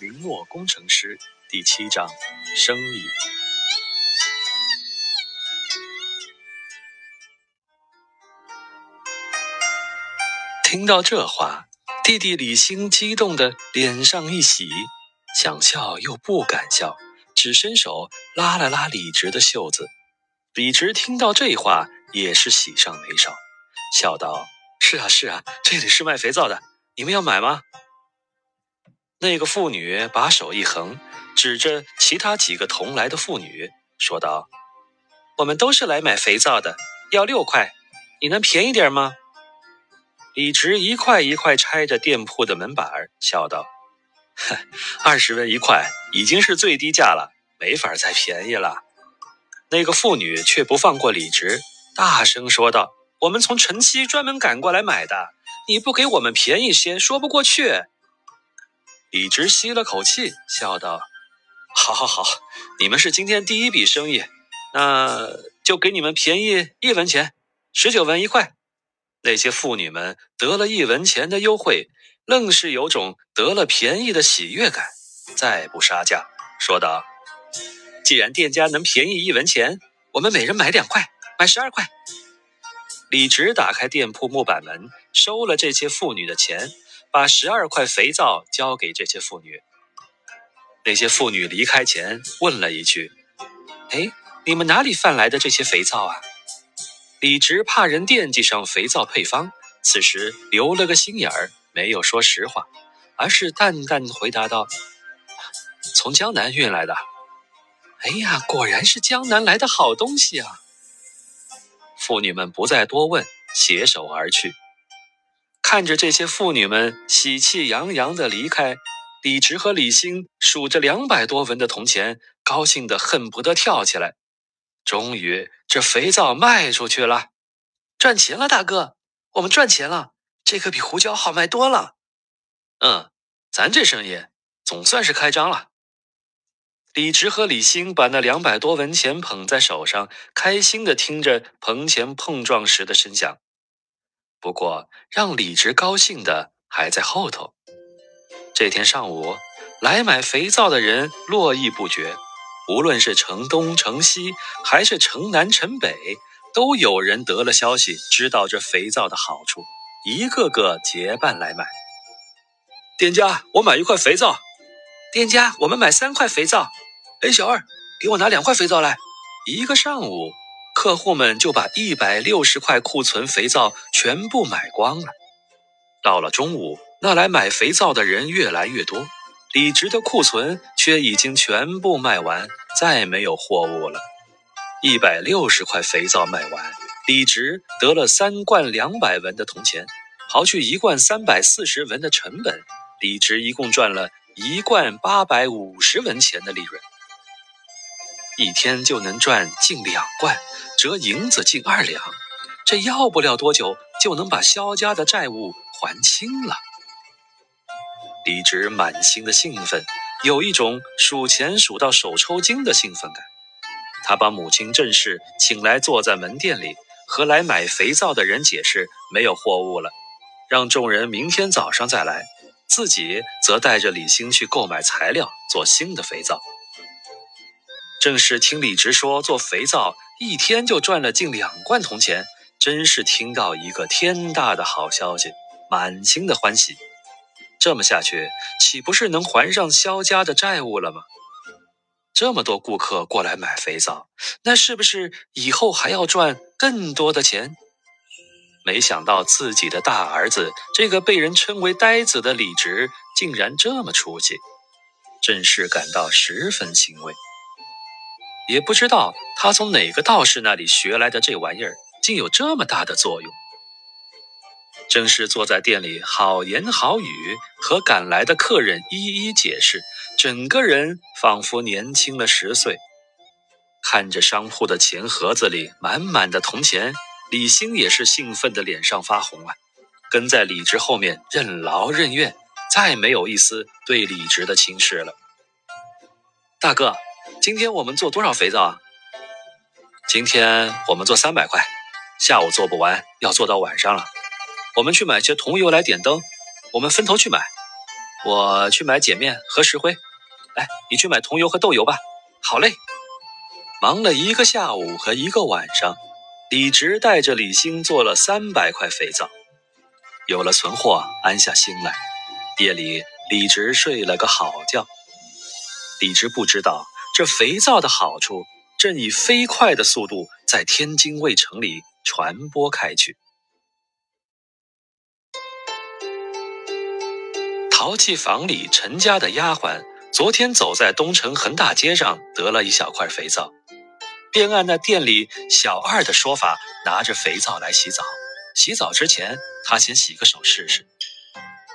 云诺工程师第七章生意。听到这话，弟弟李兴激动的脸上一喜，想笑又不敢笑，只伸手拉了拉李直的袖子。李直听到这话，也是喜上眉梢，笑道：“是啊，是啊，这里是卖肥皂的，你们要买吗？”那个妇女把手一横，指着其他几个同来的妇女说道：“我们都是来买肥皂的，要六块，你能便宜点吗？”李直一块一块拆着店铺的门板，笑道：“二十文一块已经是最低价了，没法再便宜了。”那个妇女却不放过李直，大声说道：“我们从城西专门赶过来买的，你不给我们便宜些，说不过去。”李直吸了口气，笑道：“好，好，好，你们是今天第一笔生意，那就给你们便宜一文钱，十九文一块。”那些妇女们得了一文钱的优惠，愣是有种得了便宜的喜悦感，再不杀价，说道：“既然店家能便宜一文钱，我们每人买两块，买十二块。”李直打开店铺木板门，收了这些妇女的钱。把十二块肥皂交给这些妇女。那些妇女离开前问了一句：“哎，你们哪里贩来的这些肥皂啊？”李直怕人惦记上肥皂配方，此时留了个心眼儿，没有说实话，而是淡淡回答道：“从江南运来的。”哎呀，果然是江南来的好东西啊！妇女们不再多问，携手而去。看着这些妇女们喜气洋洋的离开，李直和李兴数着两百多文的铜钱，高兴的恨不得跳起来。终于，这肥皂卖出去了，赚钱了，大哥，我们赚钱了，这可比胡椒好卖多了。嗯，咱这生意总算是开张了。李直和李兴把那两百多文钱捧在手上，开心的听着铜钱碰撞时的声响。不过，让李直高兴的还在后头。这天上午，来买肥皂的人络绎不绝，无论是城东、城西，还是城南、城北，都有人得了消息，知道这肥皂的好处，一个个结伴来买。店家，我买一块肥皂。店家，我们买三块肥皂。哎，小二，给我拿两块肥皂来。一个上午。客户们就把一百六十块库存肥皂全部买光了。到了中午，那来买肥皂的人越来越多，李直的库存却已经全部卖完，再没有货物了。一百六十块肥皂卖完，李直得了三罐两百文的铜钱，刨去一罐三百四十文的成本，李直一共赚了一罐八百五十文钱的利润。一天就能赚近两贯。折银子近二两，这要不了多久就能把萧家的债务还清了。李直满心的兴奋，有一种数钱数到手抽筋的兴奋感。他把母亲郑氏请来，坐在门店里，和来买肥皂的人解释没有货物了，让众人明天早上再来，自己则带着李兴去购买材料做新的肥皂。正是听李直说做肥皂。一天就赚了近两罐铜钱，真是听到一个天大的好消息，满心的欢喜。这么下去，岂不是能还上萧家的债务了吗？这么多顾客过来买肥皂，那是不是以后还要赚更多的钱？没想到自己的大儿子，这个被人称为呆子的李直，竟然这么出息，正是感到十分欣慰。也不知道他从哪个道士那里学来的这玩意儿，竟有这么大的作用。正是坐在店里，好言好语和赶来的客人一一解释，整个人仿佛年轻了十岁。看着商铺的钱盒子里满满的铜钱，李兴也是兴奋的脸上发红啊，跟在李直后面任劳任怨，再没有一丝对李直的轻视了。大哥。今天我们做多少肥皂啊？今天我们做三百块，下午做不完，要做到晚上了。我们去买些桐油来点灯，我们分头去买。我去买碱面和石灰。哎，你去买桐油和豆油吧。好嘞。忙了一个下午和一个晚上，李直带着李兴做了三百块肥皂。有了存货，安下心来。夜里，李直睡了个好觉。李直不知道，这肥皂的好处正以飞快的速度在天津卫城里传播开去。陶器房里陈家的丫鬟昨天走在东城横大街上，得了一小块肥皂，便按那店里小二的说法，拿着肥皂来洗澡。洗澡之前，他先洗个手试试。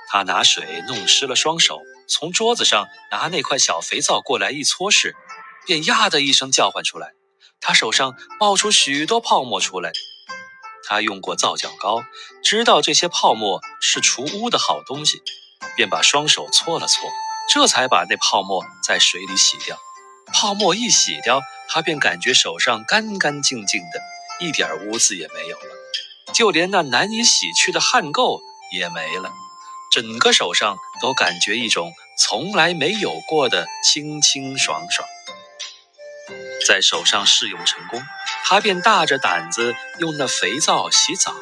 他拿水弄湿了双手，从桌子上拿那块小肥皂过来一搓拭，便呀的一声叫唤出来。他手上冒出许多泡沫出来。他用过皂角膏，知道这些泡沫是除污的好东西，便把双手搓了搓，这才把那泡沫在水里洗掉。泡沫一洗掉，他便感觉手上干干净净的，一点污渍也没有了，就连那难以洗去的汗垢也没了。整个手上都感觉一种从来没有过的清清爽爽，在手上试用成功，他便大着胆子用那肥皂洗澡。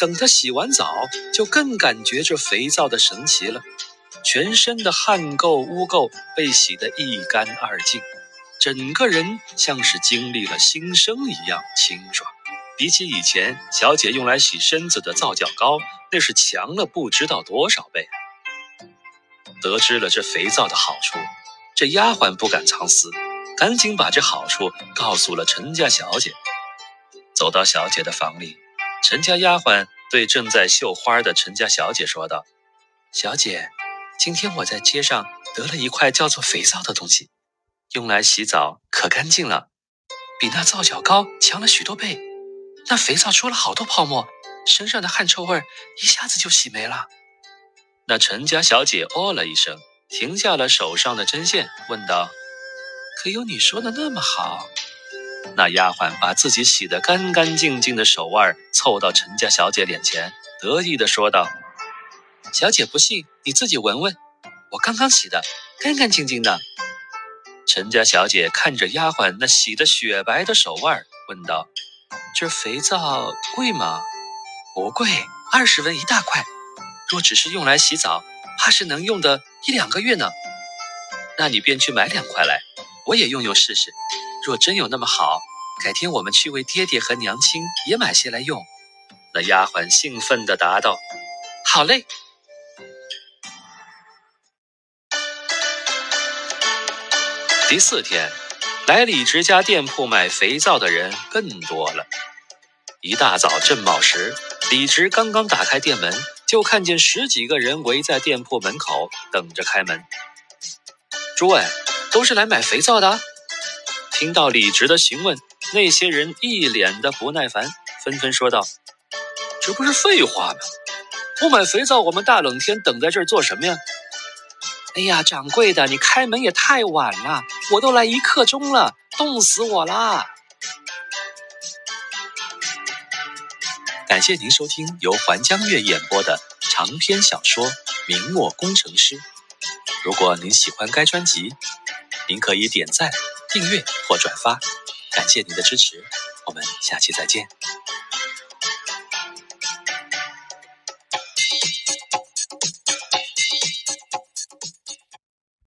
等他洗完澡，就更感觉这肥皂的神奇了，全身的汗垢污垢被洗得一干二净，整个人像是经历了新生一样清爽。比起以前小姐用来洗身子的皂角膏，那是强了不知道多少倍。得知了这肥皂的好处，这丫鬟不敢藏私，赶紧把这好处告诉了陈家小姐。走到小姐的房里，陈家丫鬟对正在绣花的陈家小姐说道：“小姐，今天我在街上得了一块叫做肥皂的东西，用来洗澡可干净了，比那皂角膏强了许多倍。”那肥皂出了好多泡沫，身上的汗臭味一下子就洗没了。那陈家小姐哦了一声，停下了手上的针线，问道：“可有你说的那么好？”那丫鬟把自己洗得干干净净的手腕凑到陈家小姐脸前，得意地说道：“小姐不信，你自己闻闻，我刚刚洗的，干干净净的。”陈家小姐看着丫鬟那洗得雪白的手腕，问道。这肥皂贵吗？不贵，二十文一大块。若只是用来洗澡，怕是能用的一两个月呢。那你便去买两块来，我也用用试试。若真有那么好，改天我们去为爹爹和娘亲也买些来用。那丫鬟兴奋地答道：“好嘞。”第四天。来李直家店铺买肥皂的人更多了。一大早正卯时，李直刚刚打开店门，就看见十几个人围在店铺门口等着开门。诸位，都是来买肥皂的？听到李直的询问，那些人一脸的不耐烦，纷纷说道：“这不是废话吗？不买肥皂，我们大冷天等在这儿做什么呀？”哎呀，掌柜的，你开门也太晚了，我都来一刻钟了，冻死我啦！感谢您收听由环江月演播的长篇小说《明末工程师》。如果您喜欢该专辑，您可以点赞、订阅或转发，感谢您的支持。我们下期再见。